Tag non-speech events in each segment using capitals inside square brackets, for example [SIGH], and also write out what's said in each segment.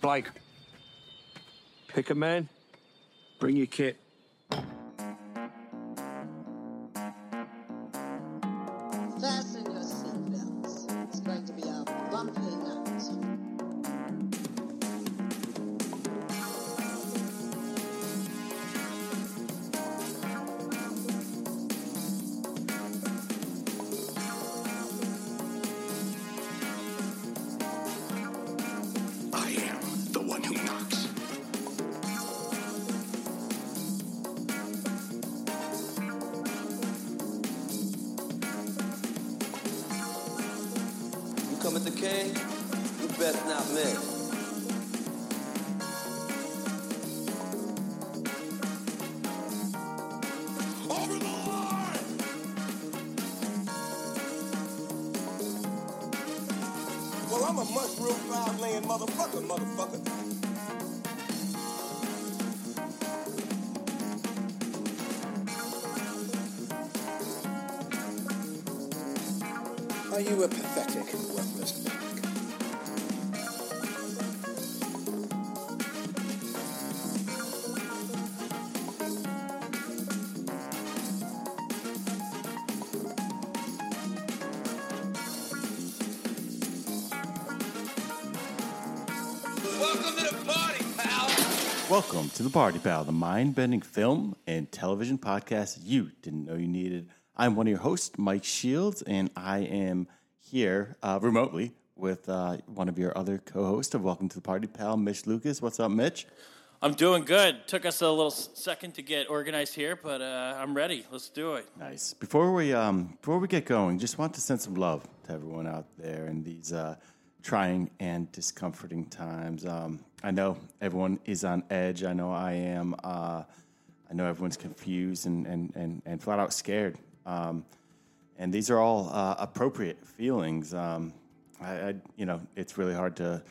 Blake, pick a man, bring your kit. Welcome to the party, pal. Welcome to the Party Pal, the mind bending film and television podcast you didn't know you needed. I'm one of your hosts, Mike Shields, and I am here uh, remotely with uh, one of your other co hosts of Welcome to the Party Pal, Mitch Lucas. What's up, Mitch? I'm doing good. Took us a little second to get organized here, but uh, I'm ready. Let's do it. Nice. Before we um, before we get going, just want to send some love to everyone out there in these uh, trying and discomforting times. Um, I know everyone is on edge. I know I am. Uh, I know everyone's confused and and and, and flat out scared. Um, and these are all uh, appropriate feelings. Um, I, I, you know, it's really hard to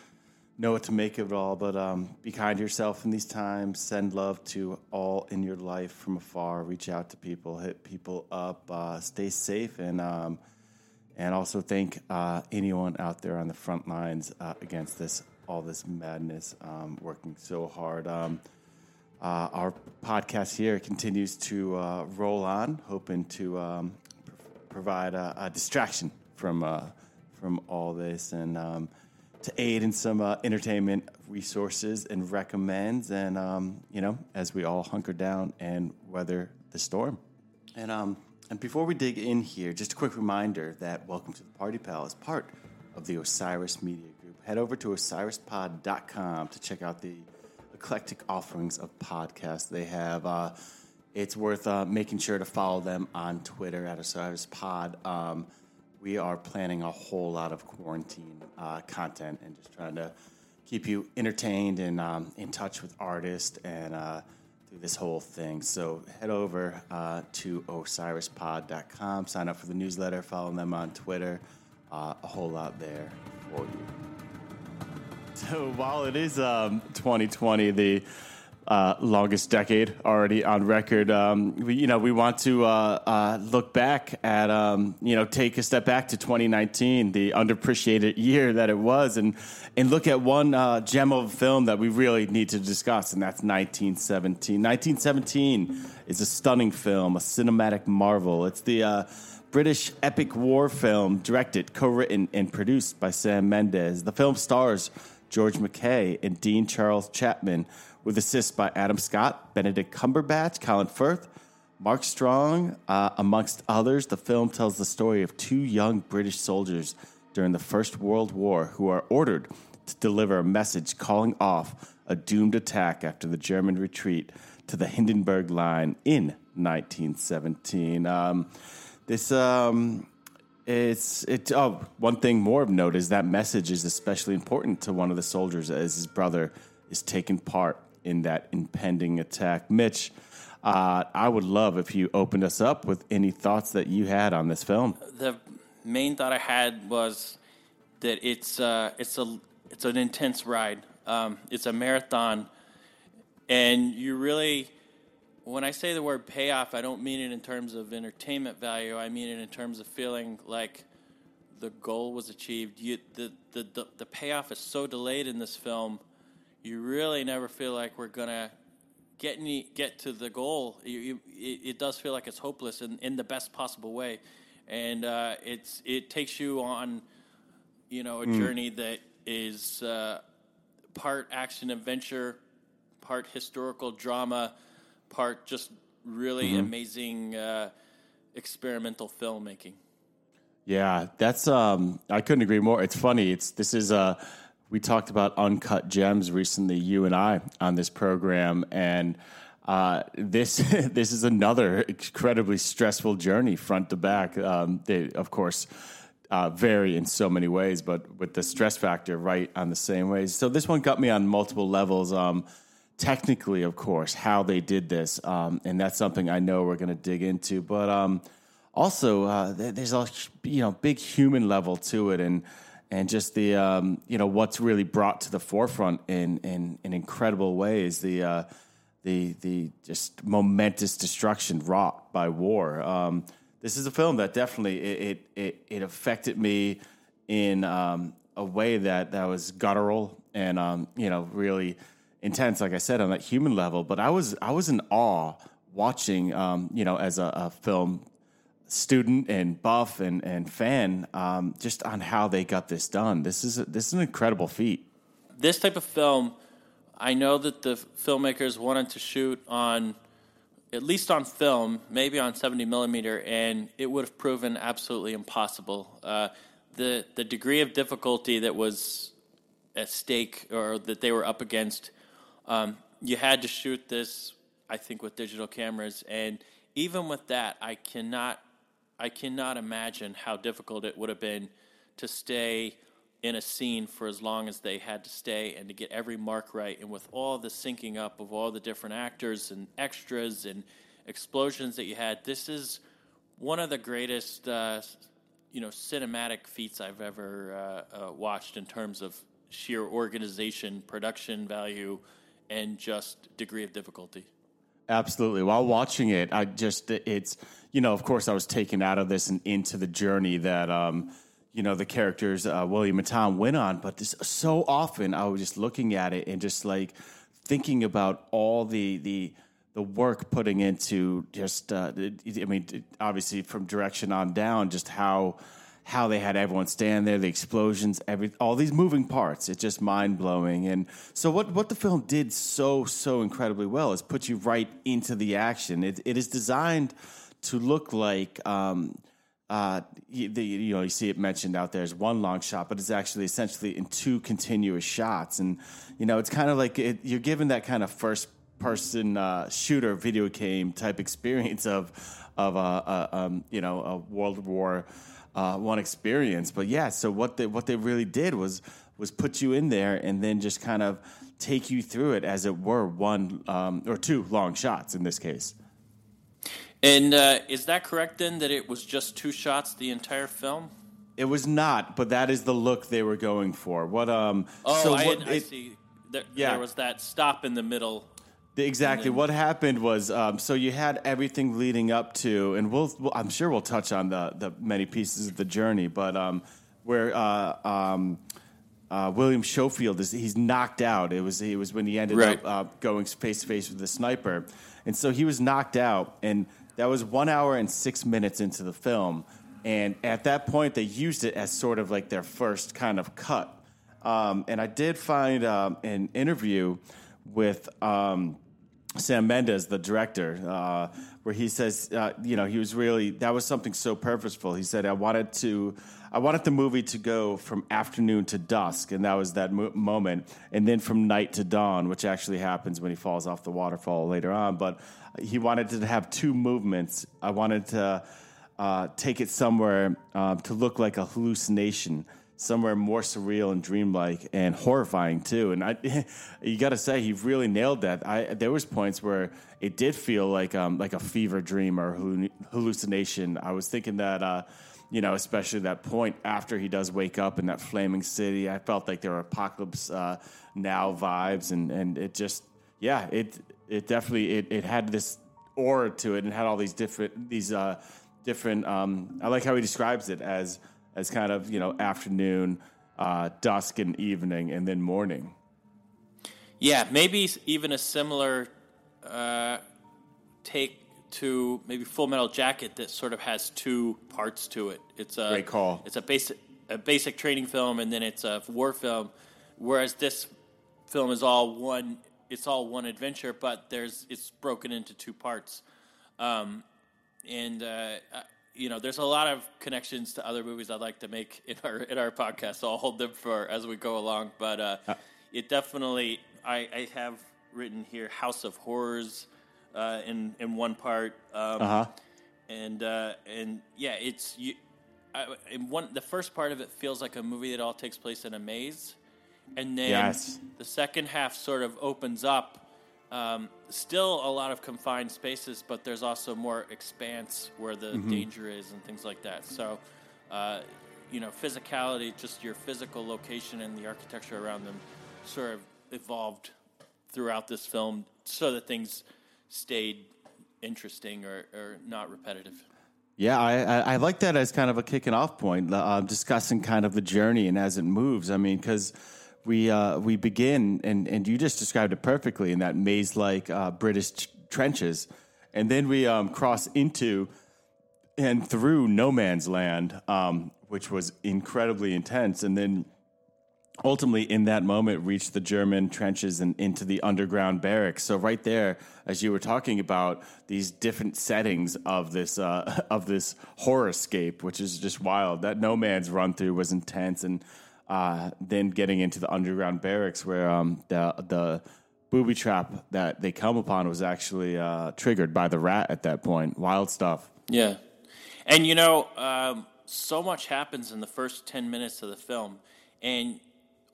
know what to make of it all, but um, be kind to yourself in these times. Send love to all in your life from afar. Reach out to people, hit people up. Uh, stay safe, and um, and also thank uh, anyone out there on the front lines uh, against this all this madness, um, working so hard. Um, uh, our podcast here continues to uh, roll on, hoping to um, pr- provide a, a distraction from uh, from all this and um, to aid in some uh, entertainment resources and recommends. And um, you know, as we all hunker down and weather the storm. And um, and before we dig in here, just a quick reminder that Welcome to the Party Pal is part of the Osiris Media Group. Head over to osirispod.com to check out the eclectic offerings of podcasts they have. Uh, it's worth uh, making sure to follow them on Twitter at OsirisPod. Um, we are planning a whole lot of quarantine uh, content and just trying to keep you entertained and um, in touch with artists and uh, through this whole thing. So head over uh, to osirispod.com, sign up for the newsletter, follow them on Twitter. Uh, a whole lot there for you. [LAUGHS] So while it is um, 2020, the uh, longest decade already on record, um, we, you know, we want to uh, uh, look back at, um, you know, take a step back to 2019, the underappreciated year that it was, and and look at one uh, gem of film that we really need to discuss, and that's 1917. 1917 is a stunning film, a cinematic marvel. It's the uh, British epic war film directed, co written, and produced by Sam Mendes. The film stars George MacKay and Dean Charles Chapman, with assists by Adam Scott, Benedict Cumberbatch, Colin Firth, Mark Strong, uh, amongst others. The film tells the story of two young British soldiers during the First World War who are ordered to deliver a message calling off a doomed attack after the German retreat to the Hindenburg Line in 1917. Um, this um, it's it. Oh, one thing more of note is that message is especially important to one of the soldiers as his brother is taking part in that impending attack. Mitch, uh, I would love if you opened us up with any thoughts that you had on this film. The main thought I had was that it's uh, it's a it's an intense ride. Um, it's a marathon, and you really, when I say the word payoff, I don't mean it in terms of entertainment value. I mean it in terms of feeling like the goal was achieved. You, the, the the the payoff is so delayed in this film, you really never feel like we're gonna get any, get to the goal. You, you, it, it does feel like it's hopeless in, in the best possible way, and uh, it's it takes you on, you know, a journey that is uh, part action adventure, part historical drama, part just really amazing uh, experimental filmmaking. Yeah, that's um I couldn't agree more. It's funny. It's this is uh we talked about uncut gems recently, you and I, on this program, and uh, this [LAUGHS] this is another incredibly stressful journey, front to back. Um, they, of course, uh, vary in so many ways, but with the stress factor right on the same ways. So this one got me on multiple levels. Um, technically, of course, how they did this, um, and that's something I know we're going to dig into. But um, also, uh, there's a you know big human level to it, and and just the um, you know what's really brought to the forefront in in, in incredible ways. The uh, the the just momentous destruction wrought by war. Um, this is a film that definitely it it, it, it affected me in um, a way that that was guttural and um, you know really intense. Like I said, on that human level, but I was I was in awe watching um, you know as a, a film student and buff and and fan um, just on how they got this done. This is a, this is an incredible feat. this type of film, I know that the filmmakers wanted to shoot on, at least on film, maybe on 70 millimeter, and it would have proven absolutely impossible. Uh, the the degree of difficulty that was at stake or that they were up against, um, you had to shoot this, I think, with digital cameras, and even with that, I cannot I cannot imagine how difficult it would have been to stay in a scene for as long as they had to stay and to get every mark right. And with all the syncing up of all the different actors and extras and explosions that you had, this is one of the greatest, uh, you know, cinematic feats I've ever uh, uh, watched in terms of sheer organization, production value, and just degree of difficulty. Absolutely. While watching it, I just it's you know of course I was taken out of this and into the journey that um, you know the characters uh, William and Tom went on, but this, so often I was just looking at it and just like thinking about all the the the work putting into just uh, I mean obviously from direction on down just how how they had everyone stand there, the explosions, every all these moving parts. It's just mind blowing. And so, what what the film did so so incredibly well is put you right into the action. It it is designed to look like. Um, uh, you, the, you know, you see it mentioned out there as one long shot, but it's actually essentially in two continuous shots, and you know, it's kind of like it, you're given that kind of first person uh, shooter video game type experience of of a, a um, you know a World War uh, One experience. But yeah, so what they what they really did was was put you in there and then just kind of take you through it as it were one um, or two long shots in this case. And uh, is that correct then that it was just two shots the entire film? It was not, but that is the look they were going for. What um Oh, so I, what had- I it- see. There, Yeah. there was that stop in the middle. Exactly. then- What happened was, um, so you had everything leading up to, and we'll, we'll- I'm sure we'll touch on the the many pieces of the journey, but um, where uh, um, uh, William Schofield is, he's knocked out. It was it was when he ended Right. up uh, going face to face with the sniper, and so he was knocked out, and that was one hour and six minutes into the film, and at that point they used it as sort of like their first kind of cut. Um, and I did find um, an interview with um, Sam Mendes, the director, uh, where he says, uh, you know, he was really that was something so purposeful. He said, I wanted to, I wanted the movie to go from afternoon to dusk, and that was that mo- moment, and then from night to dawn, which actually happens when he falls off the waterfall later on. But he wanted to have two movements. I wanted to uh, take it somewhere um, to look like a hallucination somewhere more surreal and dreamlike and horrifying too. And I, [LAUGHS] you got to say, he really nailed that. I there was points where it did feel like um, like a fever dream or hallucination. I was thinking that. Uh, you know, especially that point after he does wake up in that flaming city, I felt like there were apocalypse uh, now vibes, and, and it just, yeah, it it definitely it, it had this aura to it, and had all these different these uh, different. Um, I like how he describes it as as kind of you know afternoon, uh, dusk, and evening, and then morning. Yeah, maybe even a similar uh, take to maybe Full Metal Jacket that sort of has two parts to it. It's a Great call. It's a basic a basic training film, and then it's a war film. Whereas this film is all one. It's all one adventure, but there's it's broken into two parts. Um, and uh, you know, there's a lot of connections to other movies I'd like to make in our in our podcast. So I'll hold them for as we go along. But uh, it definitely, I, I have written here House of Horrors uh, in in one part, um, Uh-huh. and uh, and yeah, it's you. I, in one, the first part of it feels like a movie that all takes place in a maze, and then Yes. the second half sort of opens up. Um, still a lot of confined spaces, but there's also more expanse where the Mm-hmm. danger is and things like that. So, uh, you know, physicality, just your physical location and the architecture around them, sort of evolved throughout this film so that things stayed interesting or, or not repetitive. Yeah, I, I, I like that as kind of a kicking off point, uh, discussing kind of the journey and as it moves. I mean, because we uh, we begin and and you just described it perfectly in that maze like uh, British t- trenches, and then we um, cross into and through no man's land, um, which was incredibly intense, and then ultimately in that moment reached the German trenches and into the underground barracks. So right there, as you were talking about these different settings of this uh, [LAUGHS] of this horrorscape, which is just wild. That no man's run through was intense, and uh, then getting into the underground barracks where um, the the booby trap that they come upon was actually uh, triggered by the rat at that point. Wild stuff. Yeah. And you know, um, so much happens in the first 10 minutes of the film. And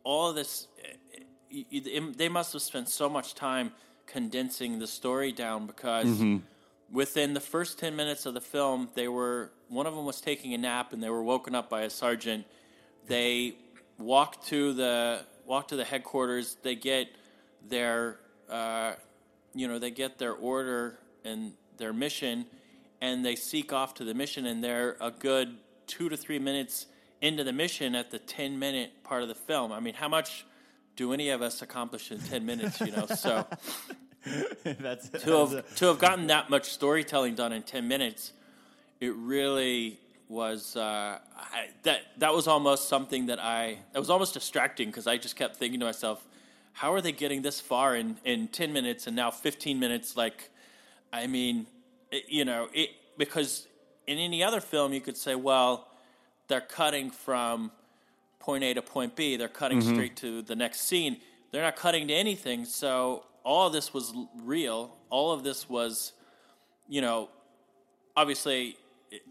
all of this, eh, it- they must have spent so much time condensing the story down because within the first 10 minutes of the film, they were, one of them was taking a nap and they were woken up by a sergeant. They walk to the, walk to the headquarters. They get their, uh, you know, they get their order and their mission, and they seek off to the mission, and they're a good two to three minutes into the mission at the 10 minute part of the film. I mean, how much do any of us accomplish in 10 minutes, you know? So [LAUGHS] That's to have, to have gotten that much storytelling done in 10 minutes, it really was uh, I, that that was almost something that I that was almost distracting because I just kept thinking to myself, how are they getting this far in in 10 minutes and now 15 minutes? Like, I mean, it, you know, it because in any other film you could say, well, they're cutting from point A to point B. They're cutting straight to the next scene. They're not cutting to anything. So all of this was real. All of this was, you know, obviously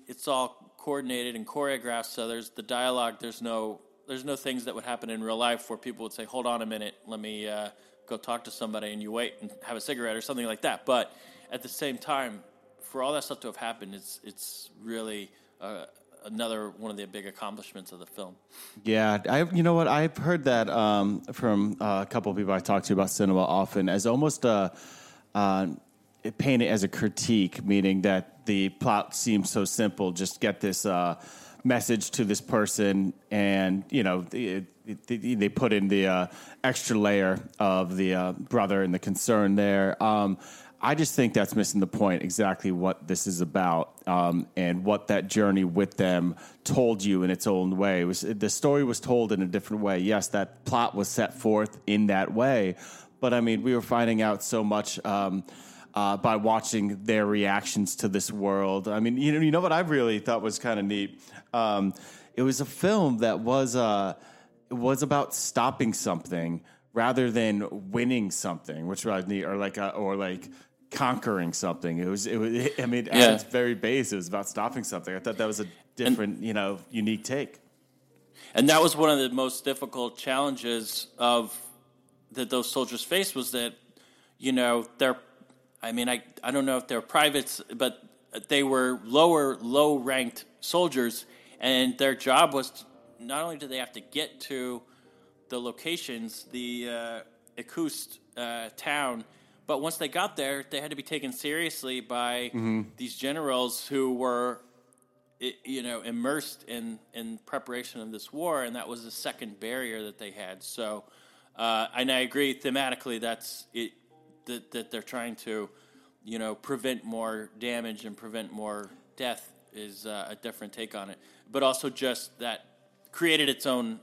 it's all coordinated and choreographed. So there's the dialogue. There's no there's no things that would happen in real life where people would say, "Hold on a minute, let me uh, go talk to somebody," and you wait and have a cigarette or something like that. But at the same time, for all that stuff to have happened, it's it's really uh, another one of the big accomplishments of the film. Yeah, I you know what I've heard that um, from uh, a couple of people I talk to about cinema often as almost a uh, it as a critique, meaning that the plot seems so simple. Just get this uh, message to this person, and you know they put in the uh, extra layer of the uh, brother and the concern there. Um, I just think that's missing the point exactly what this is about um, and what that journey with them told you in its own way. It was the story was told in a different way. Yes, that plot was set forth in that way, but I mean, we were finding out so much. Um, uh, by watching their reactions to this world, I mean, you know, you know what I really thought was kind of neat. Um, it was a film that was uh, was about stopping something rather than winning something, which was neat, or like a, or like conquering something. It was it was. [LAUGHS] I mean, at Yeah. its very base, it was about stopping something. I thought that was a different, you know, unique take. and that was one of the most difficult challenges of that those soldiers faced was that you know they're i mean i i don't know if they're privates but they were lower low ranked soldiers and their job was to, not only do they have to get to the locations the uh, uh, town but once they got there they had to be taken seriously by these generals who were you know, immersed in in preparation of this war, and that was the second barrier that they had. So, Uh, and I agree thematically that's it that, that they're trying to, you know, prevent more damage and prevent more death is uh, a different take on it. But also just that created its own,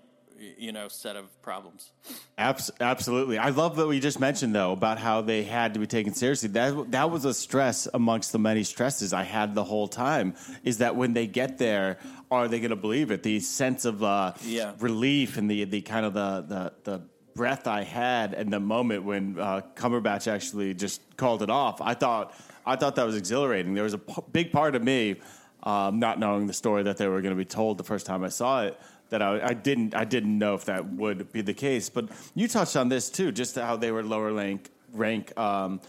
you know, set of problems. Abs- absolutely. I love that we just mentioned though about how they had to be taken seriously. That that was a stress amongst the many stresses I had the whole time. Is that when they get there, are they going to believe it? The sense of uh, Yeah. relief and the the kind of the the the breath I had and the moment when uh, Cumberbatch actually just called it off. I thought I thought that was exhilarating. There was a p- big part of me, um, not knowing the story that they were going to be told the first time I saw it, that I, I didn't I didn't know if that would be the case. But you touched on this too, just how they were lower rank rank um,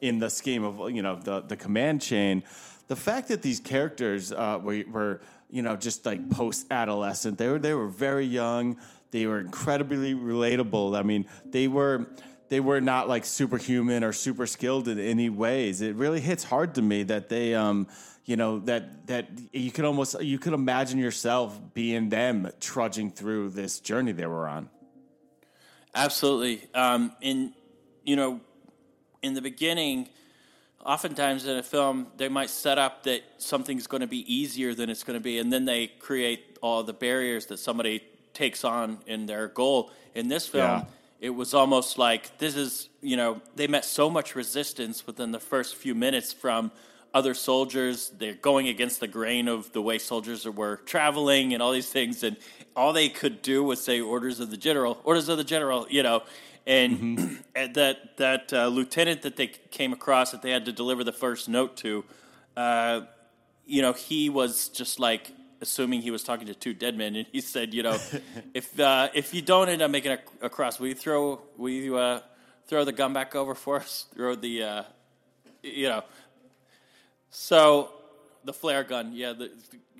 in the scheme of you know the the command chain. The fact that these characters uh, were, were you know just like post adolescent, they were they were very young. They were incredibly relatable. I mean, they were they were not like superhuman or super skilled in any ways. It really hits hard to me that they, um, you know, that that you could almost you could imagine yourself being them trudging through this journey they were on. Absolutely. Um, in you know, in the beginning, oftentimes in a film, they might set up that something's going to be easier than it's going to be, and then they create all the barriers that somebody takes on in their goal. In this film, Yeah. it was almost like this is you know they met so much resistance within the first few minutes from other soldiers. They're going against the grain of the way soldiers were traveling and all these things, and all they could do was say orders of the general, orders of the general, you know. And, [CLEARS THROAT] and that that uh, lieutenant that they came across that they had to deliver the first note to, uh, you know, he was just like assuming he was talking to two dead men, and he said, you know, [LAUGHS] if uh, if you don't end up making a cross, will you throw will you uh, throw the gun back over for us? [LAUGHS] Throw the uh, you know. So the flare gun, yeah, the,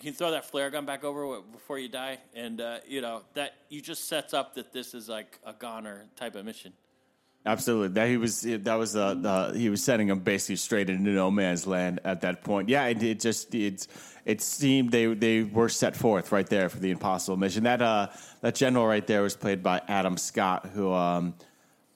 you throw that flare gun back over before you die, and uh, you know that you just sets up that this is like a goner type of mission. Absolutely, that he was that was uh, the he was sending them basically straight into no man's land at that point. Yeah, it, it just it it seemed they they were set forth right there for the impossible mission. That uh that general right there was played by Adam Scott, who um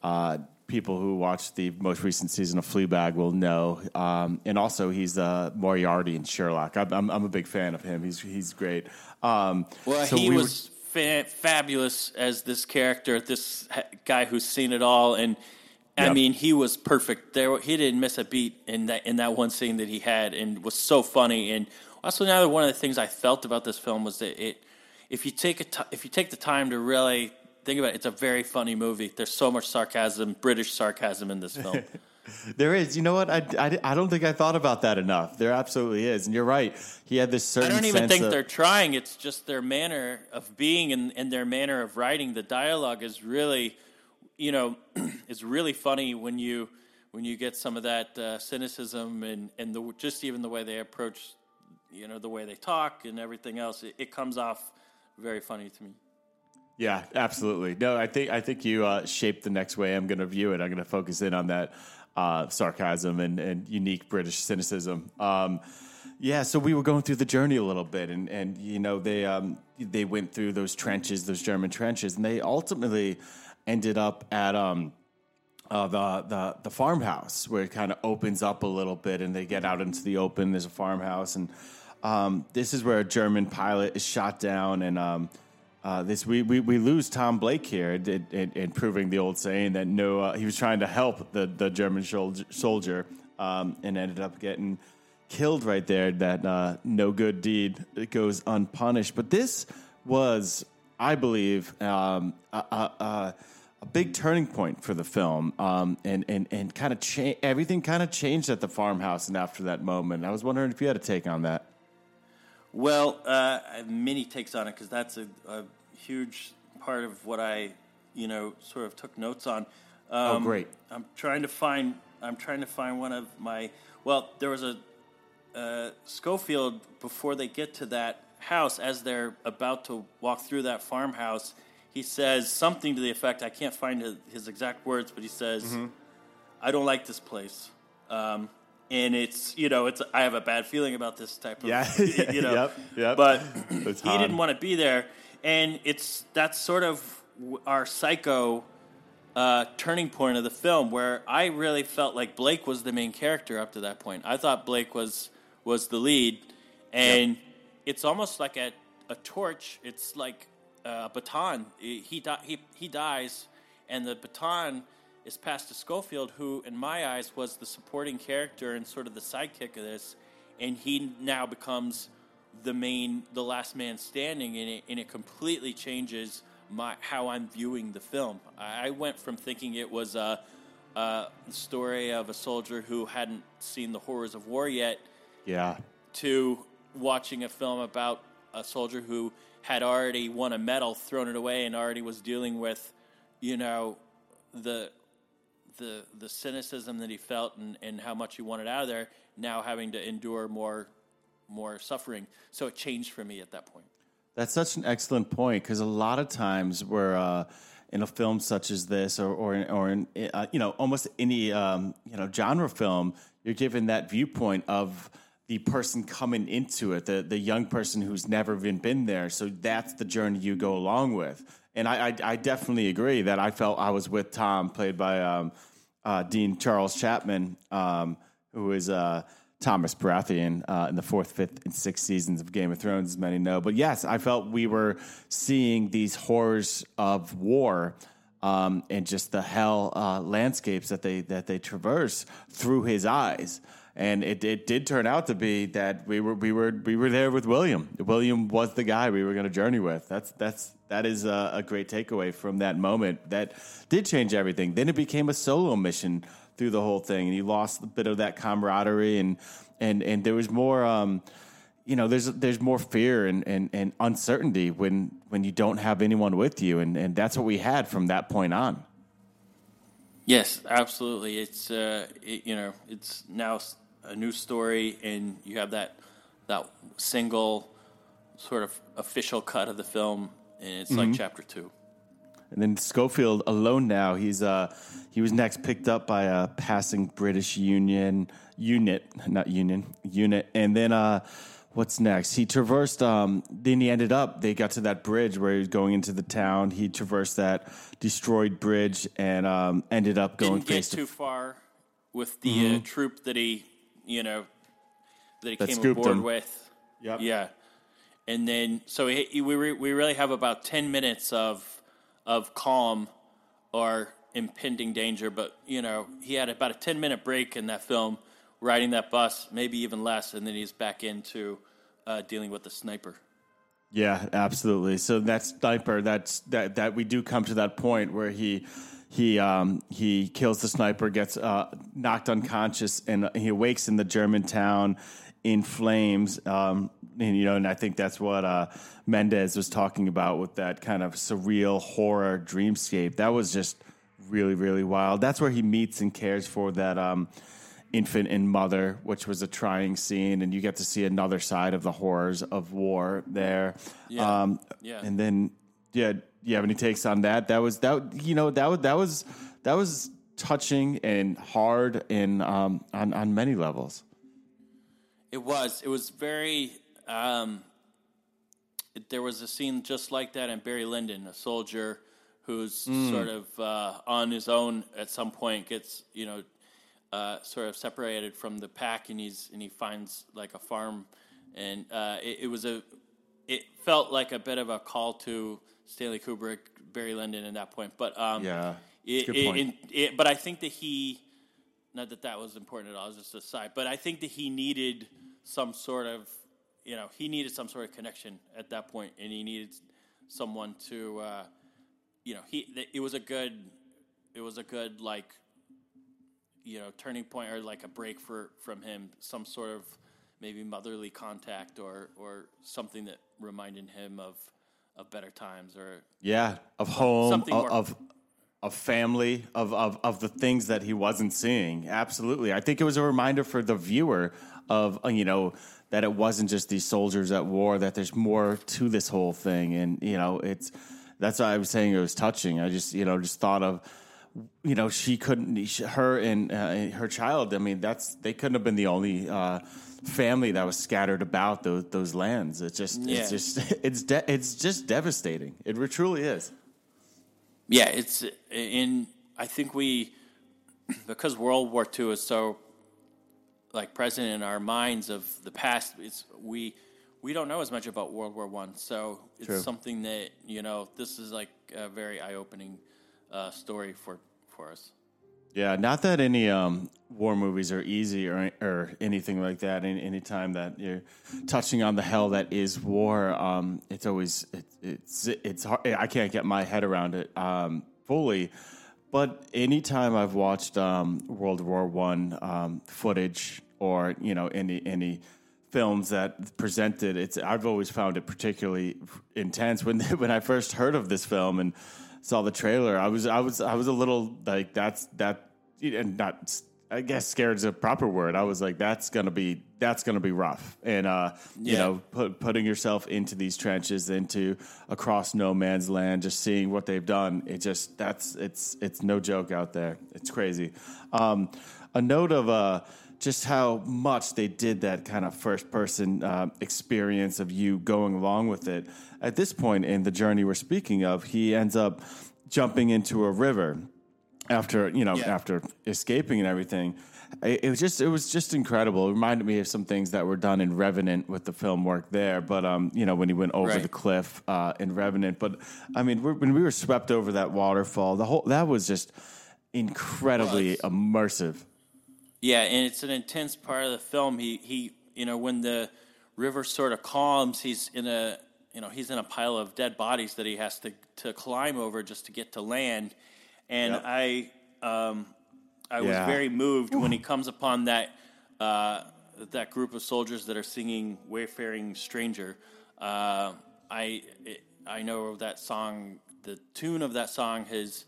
uh people who watched the most recent season of Fleabag will know, um, and also he's uh, Moriarty in Sherlock. I'm, I'm I'm a big fan of him. He's he's great. Um, Well, so he we were- was fa- fabulous as this character, this ha- guy who's seen it all, and I Yep. mean, he was perfect. There, he didn't miss a beat in that in that one scene that he had, and was so funny. And also, another one of the things I felt about this film was that it, if you take a t- if you take the time to really think about it, it's a very funny movie. There's so much sarcasm, British sarcasm in this film. [LAUGHS] There is. You know what? I, I, I don't think I thought about that enough. There absolutely is. And you're right. He had this certain I don't even think of, they're trying. It's just their manner of being and, and their manner of writing. The dialogue is really, you know, [CLEARS THROAT] is really funny when you when you get some of that uh, cynicism and and the, just even the way they approach, you know, the way they talk and everything else. It, it comes off very funny to me. Yeah, absolutely. No, I think I think you uh, shaped the next way I'm going to view it. I'm going to focus in on that uh, sarcasm and, and unique British cynicism. Um, yeah, so we were going through the journey a little bit, and, and you know they um, they went through those trenches, those German trenches, and they ultimately ended up at um, uh, the, the the farmhouse where it kind of opens up a little bit, and they get out into the open. There's a farmhouse, and um, this is where a German pilot is shot down, and um, uh, this we, we, we lose Tom Blake here, in, in, in proving the old saying that no, uh, he was trying to help the the German soldier, soldier um, and ended up getting killed right there. That uh, no good deed goes unpunished. But this was, I believe, um, a, a, a, a big turning point for the film, um, and and and kind of cha- everything kind of changed at the farmhouse. And after that moment, I was wondering if you had a take on that. Well, uh, I have many takes on it because that's a, a huge part of what I, you know, sort of took notes on. Um, Oh, great. I'm trying to find. I'm trying to find one of my. Well, there was a uh, Schofield before they get to that house as they're about to walk through that farmhouse. He says something to the effect. I can't find his, his exact words, but he says, Mm-hmm. "I don't like this place." Um, and it's you know it's I have a bad feeling about this type of Yeah. [LAUGHS] you [LAUGHS] know Yep, yep. but It's he didn't want to be there and it's that's sort of our psycho uh, turning point of the film where I really felt like Blake was the main character up to that point. I thought Blake was was the lead, and it's almost like a a torch. It's like a baton. He he he dies, and the baton is Pastor Schofield, who, in my eyes, was the supporting character and sort of the sidekick of this, and he now becomes the main, the last man standing, and it, and it completely changes my how I'm viewing the film. I I went from thinking it was a, a story of a soldier who hadn't seen the horrors of war yet Yeah. to watching a film about a soldier who had already won a medal, thrown it away, and already was dealing with, you know, the the the cynicism that he felt and, and how much he wanted out of there. Now having to endure more more suffering, so it changed for me at that point. That's such an excellent point because a lot of times we're uh, in a film such as this, or or in, or in uh, you know almost any um, you know genre film, you're given that viewpoint of the person coming into it, the the young person who's never even been there. So that's the journey you go along with. And I, I, I definitely agree that I felt I was with Tom, played by um, uh, Dean Charles Chapman, um, who is uh, Tommen Baratheon uh, in the fourth, fifth, and sixth seasons of Game of Thrones, as many know. But yes, I felt we were seeing these horrors of war um, and just the hell uh, landscapes that they that they traverse through his eyes. And it, it did turn out to be that we were we were we were there with William. William was the guy we were going to journey with. That's that's that is a, a great takeaway from that moment. That did change everything. Then it became a solo mission through the whole thing, and you lost a bit of that camaraderie, and and and there was more. Um, you know, there's there's more fear and, and, and uncertainty when when you don't have anyone with you, and, and that's what we had from that point on. Yes, absolutely. It's uh, it, you know, it's now a new story, and you have that that single sort of official cut of the film, and it's like chapter two. And then Schofield alone now. He's uh he was next picked up by a passing British Union unit, not Union unit. And then uh what's next? He traversed um then he ended up they got to that bridge where he was going into the town. He traversed that destroyed bridge and um ended up going Didn't get to too far with the uh, troop that he, you know, that he That came scooped aboard him. with. Yep. Yeah, and then so he, he- we re- we really have about ten minutes of of calm or impending danger, but you know he had about a ten minute break in that film, riding that bus, maybe even less, and then he's back into uh, dealing with the sniper. Yeah, absolutely. So that sniper, that's that that we do come to that point where he he um, he kills the sniper, gets uh, knocked unconscious, and he awakes in the German town in flames. Um, and you know, and I think that's what uh, Mendes was talking about with that kind of surreal horror dreamscape. That was just really really wild. That's where he meets and cares for that. Um, infant and mother, which was a trying scene, and you get to see another side of the horrors of war there. Yeah. Um, Yeah. And then, yeah, you have any takes on that? That was that. You know, that was that was that was touching and hard and um, on on many levels. It was. It was very. Um, it- there was a scene just like that in Barry Lyndon, a soldier who's sort of uh, on his own at some point gets you know uh, sort of separated from the pack, and he's and he finds like a farm, and uh, it, it was a. It felt like a bit of a call to Stanley Kubrick, Barry Lyndon, at that point, but um, Yeah, it, good it- point. it- it- but I think that he, not that that was important at all, it was just a side, but I think that he needed some sort of, you know, he needed some sort of connection at that point, and he needed someone to, uh, you know, he. It was a good, it was a good like, you know, turning point or like a break for from him, some sort of maybe motherly contact or or something that reminded him of of better times or Yeah, of home, of, of of family, of, of of the things that he wasn't seeing. Absolutely, I think it was a reminder for the viewer of uh, you know that it wasn't just these soldiers at war. That there's more to this whole thing, and you know it's that's why I was saying it was touching. I just you know just thought of you know she couldn't her and uh, her child. I mean that's they couldn't have been the only. Uh, family that was scattered about those those lands it's just Yeah. it's just [LAUGHS] it's de- it's just devastating it truly is Yeah, it's in I think we because World War II is so like present in our minds of the past. It's we we don't know as much about World War One, so it's True. something that you know. This is like a very eye opening uh, story for for us. Yeah, not that any um, war movies are easy or or anything like that. Any anytime that you're touching on the hell that is war, um, it's always it, it's it's hard. I can't get my head around it um, fully. But anytime I've watched um, World War One um, footage or you know any any films that presented it's I've always found it particularly intense when [LAUGHS] when I first heard of this film and saw the trailer I was I was I was a little like that's that and not I guess scared is a proper word. I was like that's gonna be that's gonna be rough. And uh you know put, putting yourself into these trenches into across no man's land just seeing what they've done it just that's it's it's no joke out there. It's crazy. Um a note of uh just how much they did that kind of first person uh, experience of you going along with it. At this point in the journey we're speaking of, he ends up jumping into a river after you know Yeah. after escaping and everything. It, was just it was just incredible. It reminded me of some things that were done in Revenant with the film work there. But um, you know when he went over Right. the cliff uh, in Revenant. But I mean when we were swept over that waterfall, the whole that was just incredibly Well, immersive. Yeah, and it's an intense part of the film. He he, you know, when the river sort of calms, he's in a you know he's in a pile of dead bodies that he has to to climb over just to get to land. And Yep. I um, I was very moved when he comes upon that uh, that group of soldiers that are singing "Wayfaring Stranger." Uh, I it, I know that song. The tune of that song has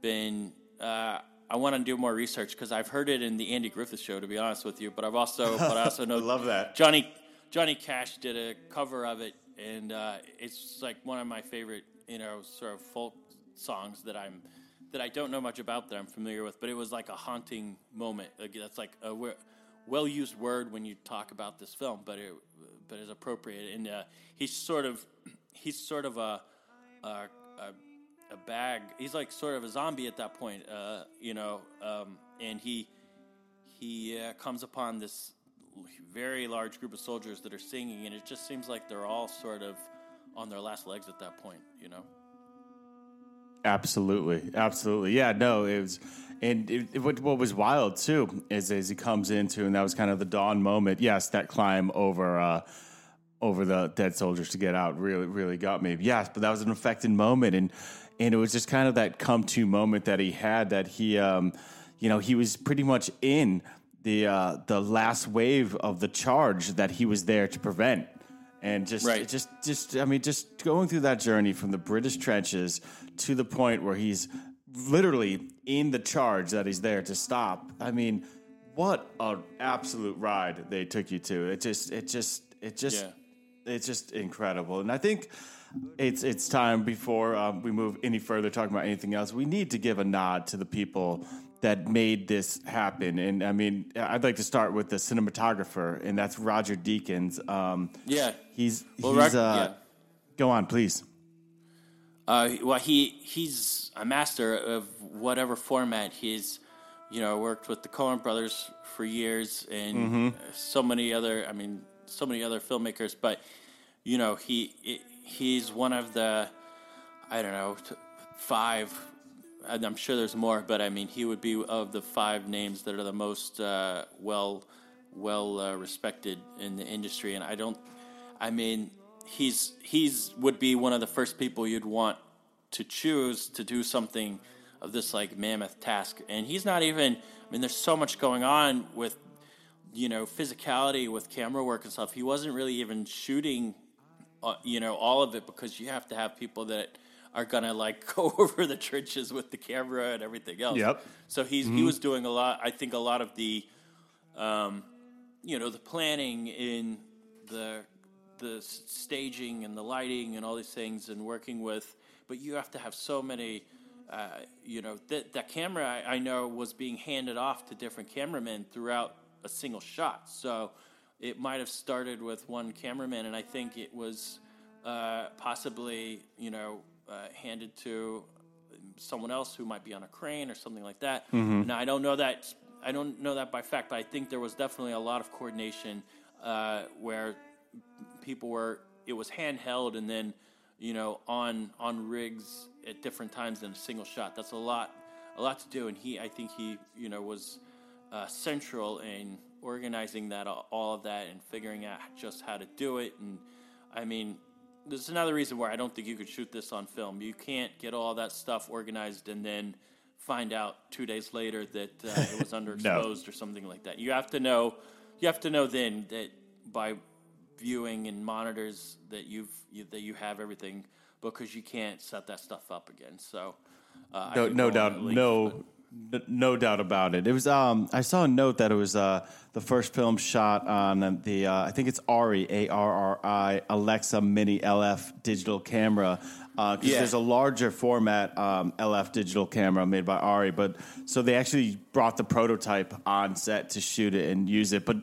been. Uh, I want to do more research because I've heard it in the Andy Griffith Show. To be honest with you, but I've also but I also [LAUGHS] know love that. Johnny Johnny Cash did a cover of it, and uh, it's like one of my favorite, you know, sort of folk songs that I'm that I don't know much about that I'm familiar with. But it was like a haunting moment. Like, that's like a well used word when you talk about this film, but it but is appropriate. And uh, he's sort of [CLEARS THROAT] he's sort of a a, a a bag. He's like sort of a zombie at that point, uh, you know. Um, and he he uh, comes upon this very large group of soldiers that are singing, and it just seems like they're all sort of on their last legs at that point, you know. Absolutely, absolutely. Yeah, no, it was, and it, it- what, what was wild too is as he comes into, and that was kind of the dawn moment. Yes, that climb over, uh, over the dead soldiers to get out really, really got me. Yes, but that was an affecting moment, and and it was just kind of that come to moment that he had that he, um, you know, he was pretty much in the uh, the last wave of the charge that he was there to prevent and just Right. just just I mean just going through that journey from the British trenches to the point where he's literally in the charge that he's there to stop. I mean, what an absolute ride they took you to. It just it just it just it's just incredible. And I think it's it's time before um, we move any further talking about anything else. We need to give a nod to the people that made this happen. And I mean, I'd like to start with the cinematographer, and that's Roger Deakins. Um, Yeah. He's Well, he's uh, yeah. go on, please. Uh, well, he he's a master of whatever format. He's you know worked with the Coen Brothers for years and Mm-hmm. so many other. I mean, so many other filmmakers. But you know, he he's one of the I don't know five. and I'm sure there's more, but I mean, he would be of the five names that are the most uh, well well uh, respected in the industry. And I don't. I mean, he's he's would be one of the first people you'd want to choose to do something of this like mammoth task. And he's not even. I mean, there's so much going on with you know physicality with camera work and stuff. He wasn't really even shooting, uh, you know, all of it because you have to have people that are gonna like [LAUGHS] go over the trenches with the camera and everything else. Yep. So he's he was doing a lot. I think a lot of the um, you know the planning in the the staging and the lighting and all these things and working with but you have to have so many uh, you know that that camera I, I know was being handed off to different cameramen throughout a single shot so it might have started with one cameraman and i think it was uh, possibly you know uh, handed to someone else who might be on a crane or something like that. Mm-hmm. Now I don't know that I don't know that by fact, but I think there was definitely a lot of coordination uh, where people were it was handheld and then you know on on rigs at different times in a single shot. That's a lot a lot to do, and he I think he you know was uh, central in organizing that all of that and figuring out just how to do it. And I mean, this is another reason why I don't think you could shoot this on film. You can't get all that stuff organized and then find out two days later that uh, it was [LAUGHS] underexposed or something like that. You have to know. You have to know then that by viewing and monitors that you've you, that you have everything because you can't set that stuff up again. So uh, No, no doubt, no, but- no doubt about it. It was. Um, I saw a note that it was uh, the first film shot on the. Uh, I think it's ARRI A R R I Alexa Mini LF digital camera. Because Yeah. there's a larger format um, LF digital camera made by ARRI, but so they actually brought the prototype on set to shoot it and use it. But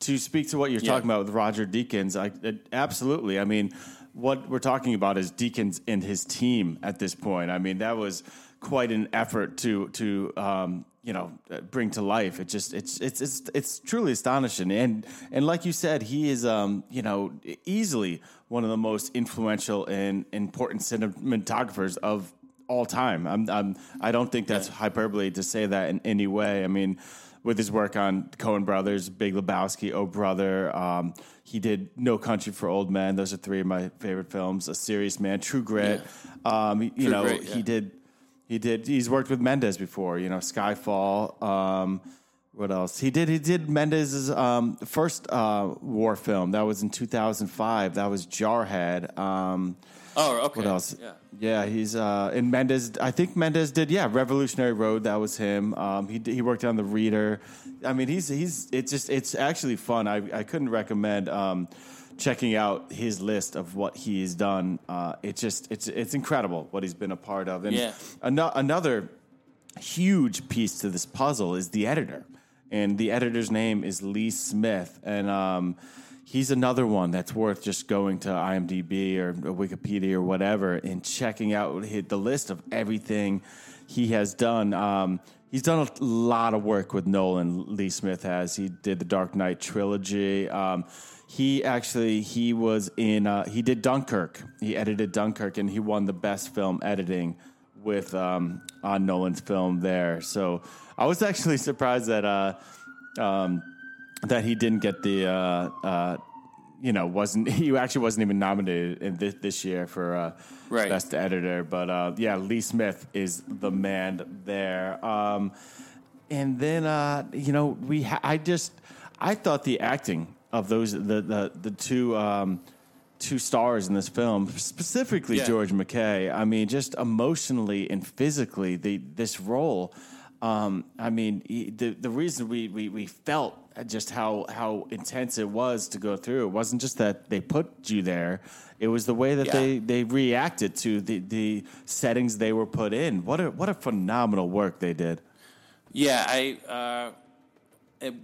to speak to what you're Yeah. talking about with Roger Deakins, I, it, absolutely. I mean, what we're talking about is Deakins and his team at this point. I mean, that was quite an effort to to um, you know bring to life. It just it's it's it's it's truly astonishing. And and like you said, he is um, you know easily one of the most influential and important cinematographers of all time. I'm, I'm I don't think that's hyperbole to say that in any way. I mean, with his work on Coen Brothers, Big Lebowski, Oh Brother, um, he did No Country for Old Men. Those are three of my favorite films. A Serious Man, True Grit. Um, you True know, Grit, he did. He did. He's worked with Mendes before. You know, Skyfall. Um, what else? He did. He did Mendes's um, first uh, war film. That was in 2005. That was Jarhead. Um, Oh, okay. what else? Yeah. Yeah, he's uh, in Mendes. I think Mendes did. Yeah, Revolutionary Road. That was him. Um, he he worked on The Reader. I mean, he's he's. It's just it's actually fun. I I couldn't recommend um, checking out his list of what he's done. Uh, it's just it's it's incredible what he's been a part of. And Yeah. ano- another huge piece to this puzzle is the editor, and the editor's name is Lee Smith, and um, he's another one that's worth just going to IMDb or Wikipedia or whatever and checking out the list of everything he has done. Um, he's done a lot of work with Nolan. Lee Smith has. He did the Dark Knight trilogy. Um, he actually he was in uh, he did Dunkirk. He edited Dunkirk and he won the best film editing with um, on Nolan's film there. So I was actually [LAUGHS] surprised that uh, um, that he didn't get the uh, uh, you know wasn't [LAUGHS] he actually wasn't even nominated in this, this year for uh, Right. best editor. But uh, yeah, Lee Smith is the man there. Um, and then uh, you know we ha- I just I thought the acting of those the the the two. Um, Two stars in this film, specifically Yeah. George MacKay. I mean, just emotionally and physically, the this role. Um, I mean, he- the the reason we, we, we felt just how how intense it was to go through. It wasn't just that they put you there; it was the way that Yeah. they, they reacted to the, the settings they were put in. What a what a phenomenal work they did. Yeah, I uh,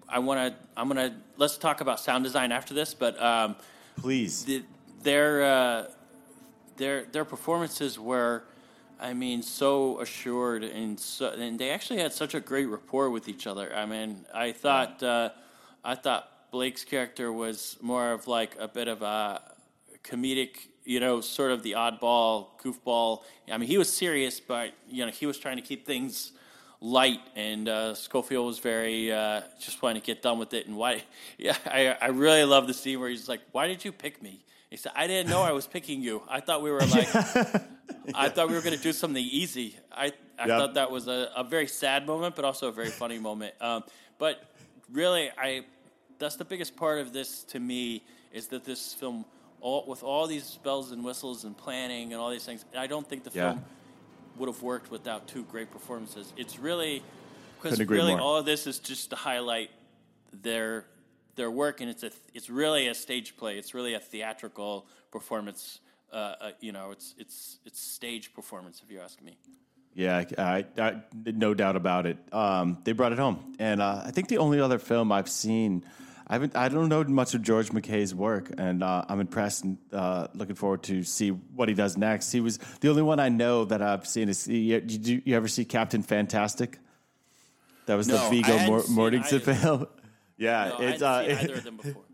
I want to. I'm gonna let's talk about sound design after this, but um, Please, the, their uh, their their performances were, I mean, so assured and so, and they actually had such a great rapport with each other. I mean, I thought uh, I thought Blake's character was more of like a bit of a comedic, you know, sort of the oddball, goofball. I mean, he was serious, but you know, he was trying to keep things light, and uh, Schofield was very uh, just wanting to get done with it. And why? [LAUGHS] Yeah, I I really love the scene where he's like, "Why did you pick me?" He said, "I didn't know I was picking you. I thought we were [LAUGHS] like." I thought we were going to do something easy. I, I Yep. thought that was a, a very sad moment, but also a very funny moment. Um, but really, I that's the biggest part of this to me is that this film, all, with all these bells and whistles and planning and all these things, I don't think the Yeah. film would have worked without two great performances. It's really because Couldn't agree really more. all of this is just to highlight their their work, and it's a it's really a stage play. It's really a theatrical performance. Uh, uh, you know, it's it's it's stage performance. If you ask me. Yeah, I, I, no doubt about it. Um, they brought it home, and uh, I think the only other film I've seen I haven't. I don't know much of George MacKay's work, and uh, I'm impressed and uh, looking forward to see what he does next. He was the only one I know that I've seen. Is you, did you, you ever see Captain Fantastic? That was No, the I Viggo Mor- Mortensen [LAUGHS] film. yeah, No, it's uh, either of them [LAUGHS] before.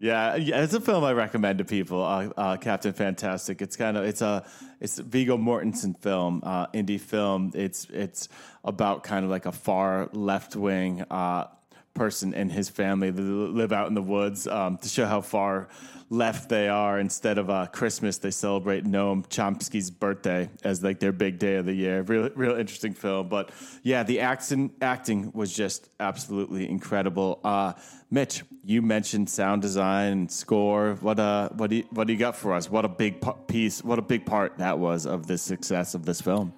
yeah, yeah, it's a film I recommend to people. Uh, uh, Captain Fantastic. It's kind of it's a it's a Viggo Mortensen film, uh, indie film. It's it's about kind of like a far left wing uh, person and his family that live out in the woods um, to show how far left they are. Instead of uh, Christmas, they celebrate Noam Chomsky's birthday as like their big day of the year. Real, real interesting film. But yeah, the acting was just absolutely incredible. Uh, Mitch, you mentioned sound design and score. What uh, what do you, what do you got for us? What a big piece. What a big part that was of the success of this film.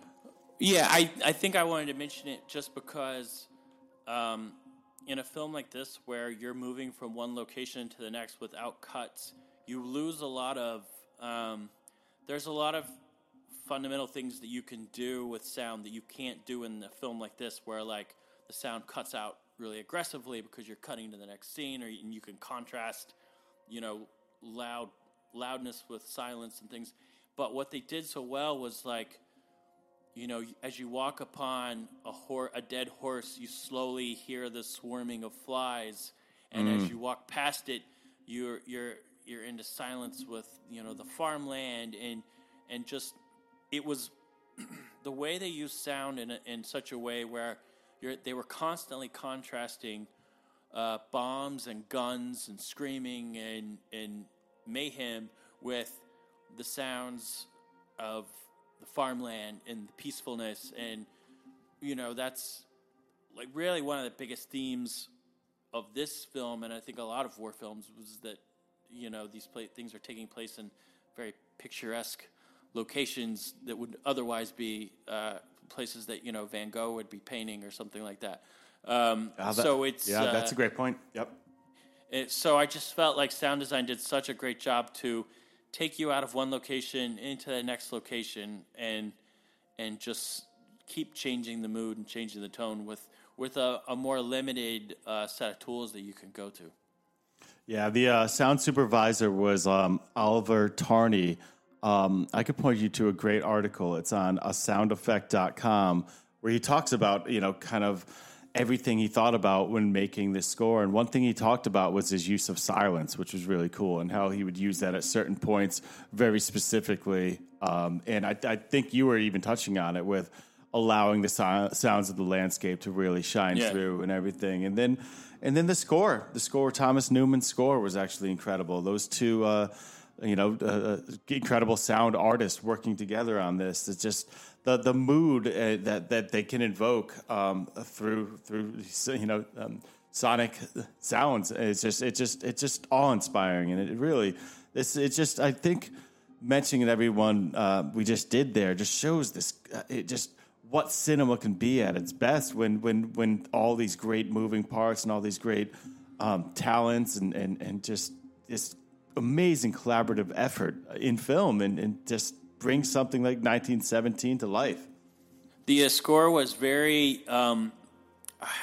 Yeah, I, I think I wanted to mention it just because um, in a film like this, where you're moving from one location to the next without cuts, you lose a lot of. Um, there's a lot of fundamental things that you can do with sound that you can't do in a film like this, where like the sound cuts out really aggressively because you're cutting to the next scene, or and you can contrast, you know, loud loudness with silence and things. But what they did so well was like you know, as you walk upon a hor- a dead horse, you slowly hear the swarming of flies, and as you walk past it, you're you're you're into silence with you know the farmland. And and just it was [CLEARS THROAT] the way they used sound in a, in such a way where you're, they were constantly contrasting uh, bombs and guns and screaming and and mayhem with the sounds of the farmland and the peacefulness and you know that's like really one of the biggest themes of this film and I think a lot of war films was that you know these pla things are taking place in very picturesque locations that would otherwise be uh, places that you know Van Gogh would be painting or something like that. Um, Ah, that- so it's yeah, that's uh, a great point. Yep. it, so I just felt like sound design did such a great job to take you out of one location into the next location and and just keep changing the mood and changing the tone with with a, a more limited uh, set of tools that you can go to. Yeah, the uh, sound supervisor was um, Oliver Tarney. Um, I could point you to a great article. It's on a soundeffect.com where he talks about, you know, kind of everything he thought about when making this score. And one thing he talked about was his use of silence, which was really cool, and how he would use that at certain points very specifically. Um, and I, I think you were even touching on it with allowing the si- sounds of the landscape to really shine Yeah. through and everything. And then, and then the score, the score, Thomas Newman's score was actually incredible. Those two, uh, you know, uh, uh, incredible sound artists working together on this. It's just the the mood uh, that that they can invoke um, through through you know um, sonic sounds. It's just it just it's just awe inspiring, and it really this it just I think mentioning everyone uh, we just did there just shows this uh, it just what cinema can be at its best when when when all these great moving parts and all these great um, talents and, and and just this amazing collaborative effort in film and, and just bring something like 1917 to life. The uh, score was very, um,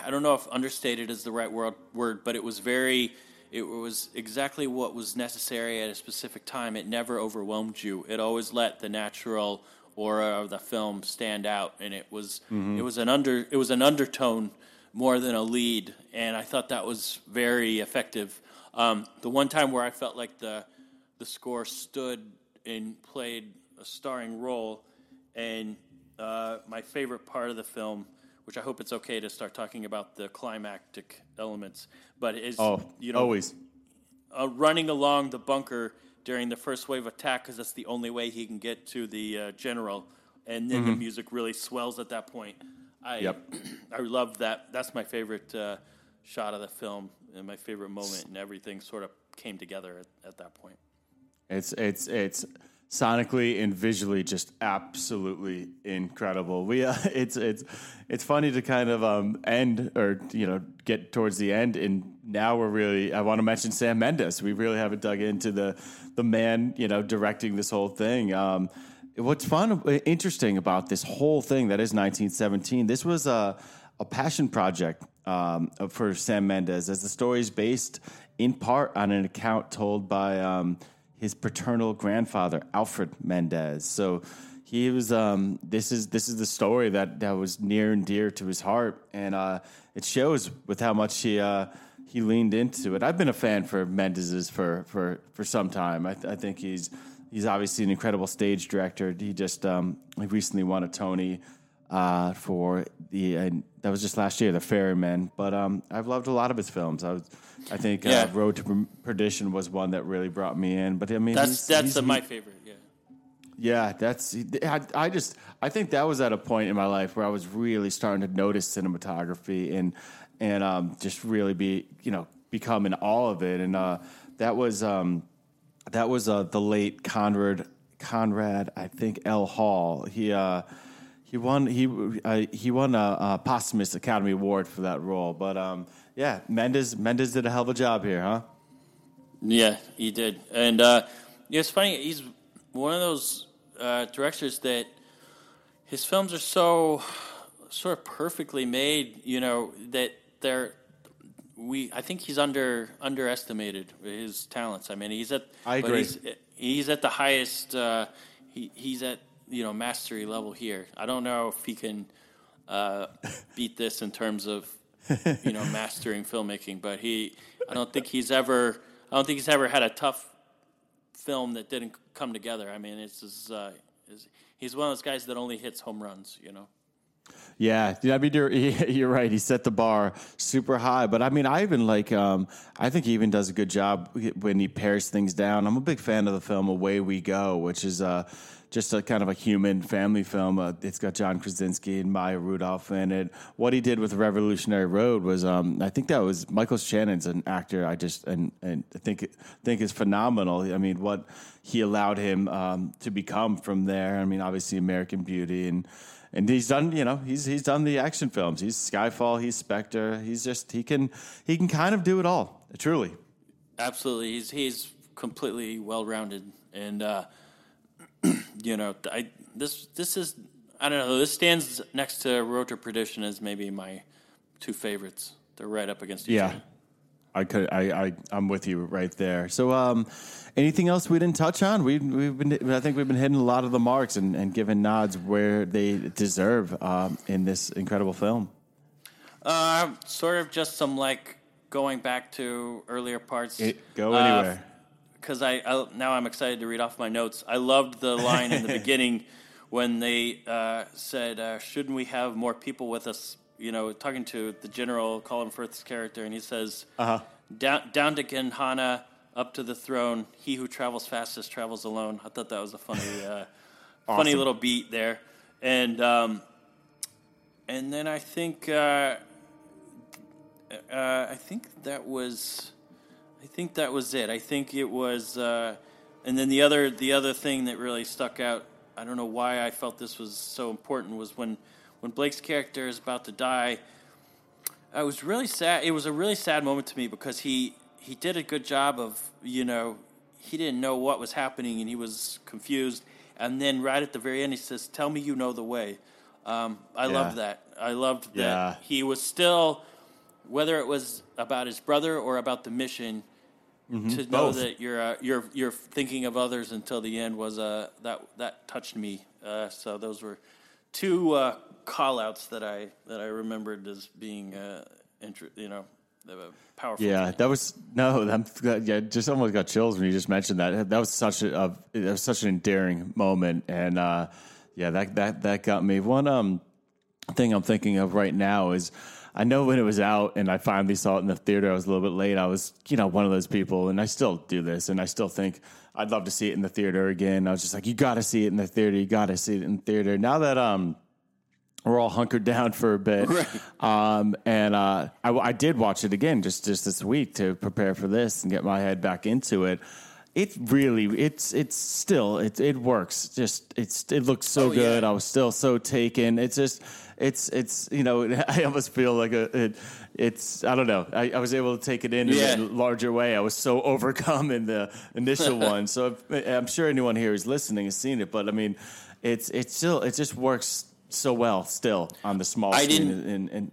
I don't know if understated is the right word, word, but it was very, it was exactly what was necessary at a specific time. It never overwhelmed you. It always let the natural aura of the film stand out, and it was, it was an under, it was an undertone more than a lead, and I thought that was very effective. Um, the one time where I felt like the, the score stood and played a starring role, and uh, my favorite part of the film, which I hope it's okay to start talking about the climactic elements, but is Oh, you know always. uh, running along the bunker during the first wave attack because that's the only way he can get to the uh, general, and then the music really swells at that point. I Yep. [CLEARS THROAT] I love that. That's my favorite uh, shot of the film and my favorite moment, and everything sort of came together at, at that point. It's it's it's sonically and visually just absolutely incredible. We uh, [LAUGHS] it's it's it's funny to kind of um, end or you know get towards the end, and now we're really. I want to mention Sam Mendes. We really haven't dug into the the man you know directing this whole thing. Um, what's fun, interesting about this whole thing that is 1917. This was a a passion project um, for Sam Mendes, as the story is based in part on an account told by um, his paternal grandfather, Alfred Mendes. So he was. Um, this is this is the story that that was near and dear to his heart, and uh, it shows with how much he. Uh, he leaned into it. I've been a fan for Mendes's for for for some time. I, I think he's he's obviously an incredible stage director. He just um, he recently won a Tony uh, for the uh, that was just last year, The Ferryman. But um, I've loved a lot of his films. I was, I think Yeah. uh, Road to Perdition was one that really brought me in. But I mean, That's he's- that's he's- uh, he- my favorite. Yeah. yeah, that's. I, I just. I think that was at a point in my life where I was really starting to notice cinematography and and um, just really be you know become in awe of it. And uh, that was um, that was uh, the late Conrad Conrad I think L Hall. He uh, he won he uh, he won a, a posthumous Academy Award for that role. But um, yeah, Mendes Mendes did a hell of a job here, huh? Yeah, he did, and uh, it's funny. He's one of those uh, directors that his films are so sort of perfectly made. You know that they're we. I think he's under underestimated his talents. I mean, he's at. I agree. He's, he's at the highest. Uh, he, he's at you know mastery level here. I don't know if he can uh, [LAUGHS] beat this in terms of you know mastering filmmaking, but he. I don't think he's ever. I don't think he's ever had a tough film that didn't come together. I mean, it's just, uh, he's one of those guys that only hits home runs. You know. Yeah, I mean you're [LAUGHS] you're right. He set the bar super high, but I mean I even like um, I think he even does a good job when he pairs things down. I'm a big fan of the film Away We Go, which is uh, just a kind of a human family film. Uh, it's got John Krasinski and Maya Rudolph in it. What he did with Revolutionary Road was um, I think that was Michael Shannon's an actor. I just and and I think think is phenomenal. I mean what he allowed him um, to become from there. I mean obviously American Beauty and and he's done you know he's he's done the action films he's skyfall he's spectre he's just he can he can kind of do it all truly Absolutely, he's he's completely well rounded, and uh, [CLEARS THROAT] you know, I this this is I don't know. This stands next to Road to Perdition as maybe my two favorites. They're right up against each yeah other. i could i, I i'm with you right there so um anything else we didn't touch on we, we've been i think we've been hitting a lot of the marks and, and giving nods where they deserve um, in this incredible film Uh, sort of just some like going back to earlier parts. It- go Uh, anywhere because I, I now I'm excited to read off my notes. I loved the line in the [LAUGHS] beginning when they uh, said, uh, "Shouldn't we have more people with us?" You know, talking to the general Colin Firth's character, and he says, Uh-huh. "Down, down to Gehenna, up to the throne. He who travels fastest travels alone." I thought that was a funny, uh, [LAUGHS] funny little beat there, and um, and then I think uh, uh, I think that was. I think that was it. I think it was, uh, and then the other the other thing that really stuck out. I don't know why I felt this was so important was when when Blake's character is about to die. I was really sad. It was a really sad moment to me because he he did a good job of you know he didn't know what was happening and he was confused. And then right at the very end, he says, "Tell me you know the way." Um, I Yeah. loved that. I loved that Yeah. he was still whether it was about his brother or about the mission, to know Mm-hmm. Both. that you're uh, you're you're thinking of others until the end was uh, that that touched me. Uh, so those were two uh, call outs that I that I remembered as being uh, inter- you know powerful. Yeah, that was no. I'm, yeah, just almost got chills when you just mentioned that. That was such a, that was such an endearing moment, and uh, yeah, that that that got me. One um thing I'm thinking of right now is I know when it was out and I finally saw it in the theater. I was a little bit late. I was you know one of those people, and I still do this, and I still think I'd love to see it in the theater again. I was just like, you got to see it in the theater. You got to see it in the theater. Now that um we're all hunkered down for a bit. Um, and uh, I, I did watch it again just just this week to prepare for this and get my head back into it. It really, it's it's still it it works. Just it's it looks so Oh, yeah. good. I was still so taken. It's just it's it's you know [LAUGHS] I almost feel like a it, it's I don't know. I, I was able to take it in Yeah. in a larger way. I was so [LAUGHS] overcome in the initial [LAUGHS] one. So if, I'm sure anyone here who's listening has seen it, but I mean, it's it's still it just works so well still on the small I screen. didn't- And, and,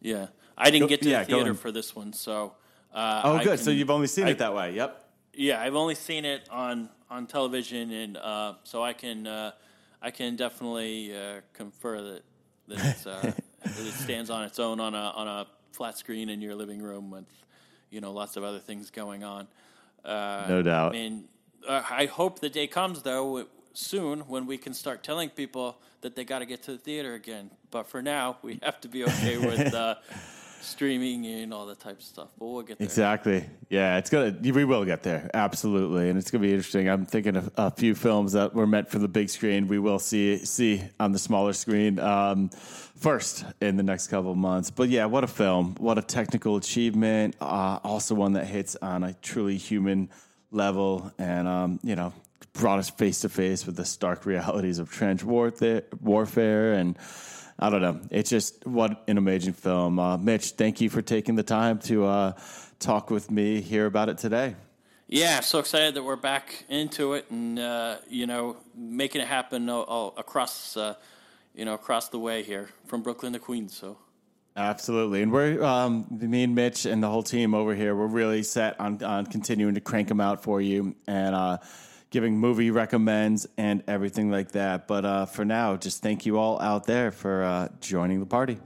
Yeah. I didn't Go- get to yeah, the theater for this one, so. Uh, Oh, I good. so you've only seen I- it that way. Yep. Yeah, I've only seen it on on television, and uh, so I can uh, I can definitely uh, confer that that, it's, uh, [LAUGHS] that it stands on its own on a on a flat screen in your living room with you know lots of other things going on. Uh, No doubt. And uh, I hope the day comes though soon when we can start telling people that they got to get to the theater again. But for now, we have to be okay with uh, [LAUGHS] streaming and all that type of stuff. But we'll get there. Exactly. Yeah, it's gonna. We will get there, absolutely, and it's gonna be interesting. I'm thinking of a few films that were meant for the big screen. We will see see on the smaller screen um, first in the next couple of months. But yeah, what a film! What a technical achievement! Uh, also one that hits on a truly human level, and um, you know, brought us face to face with the stark realities of trench warfare, warfare and. I don't know. It's just what an amazing film. Uh, Mitch, thank you for taking the time to uh, talk with me, hear about it today. Yeah, so excited that we're back into it and uh, you know making it happen all, all across uh, you know across the way here from Brooklyn to Queens. So Absolutely. And we're, um, me and Mitch and the whole team over here, we're really set on, on continuing to crank them out for you and uh, giving movie recommends and everything like that. But uh, for now, just thank you all out there for uh, joining the party.